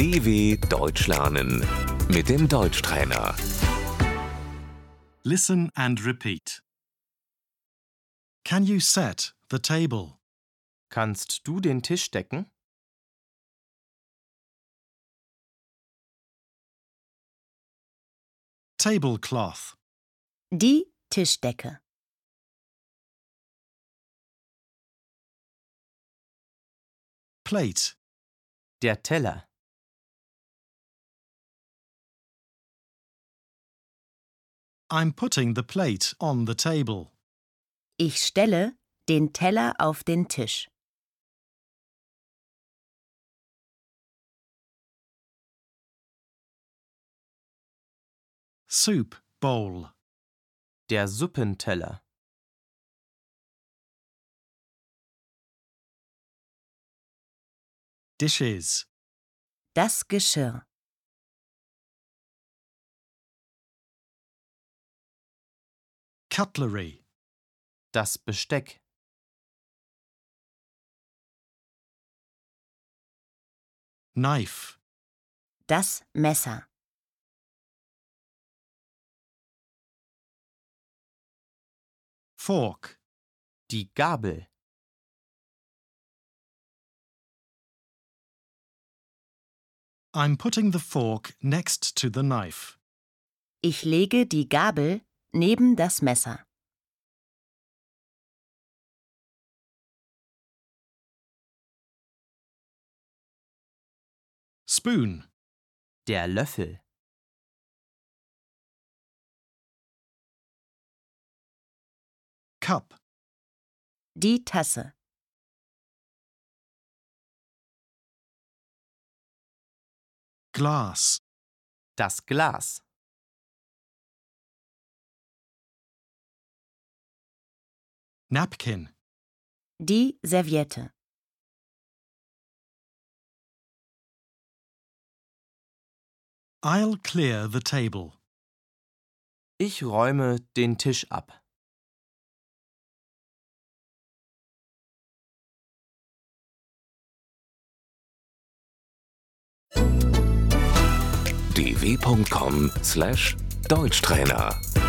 DW Deutsch lernen mit dem Deutschtrainer. Listen and repeat. Can you set the table? Kannst du den Tisch decken? Tablecloth. Die Tischdecke. Plate. Der Teller. I'm putting the plate on the table. Ich stelle den Teller auf den Tisch. Soup bowl. Der Suppenteller. Dishes. Das Geschirr. Cutlery. Das Besteck. Knife. Das Messer. Fork. Die Gabel. I'm putting the fork next to the knife. Ich lege die Gabel neben das Messer. Spoon. Der Löffel. Cup. Die Tasse. Glass. Das Glas. Napkin. Die Serviette. I'll clear the table. Ich räume den Tisch ab. dw.com/deutschtrainer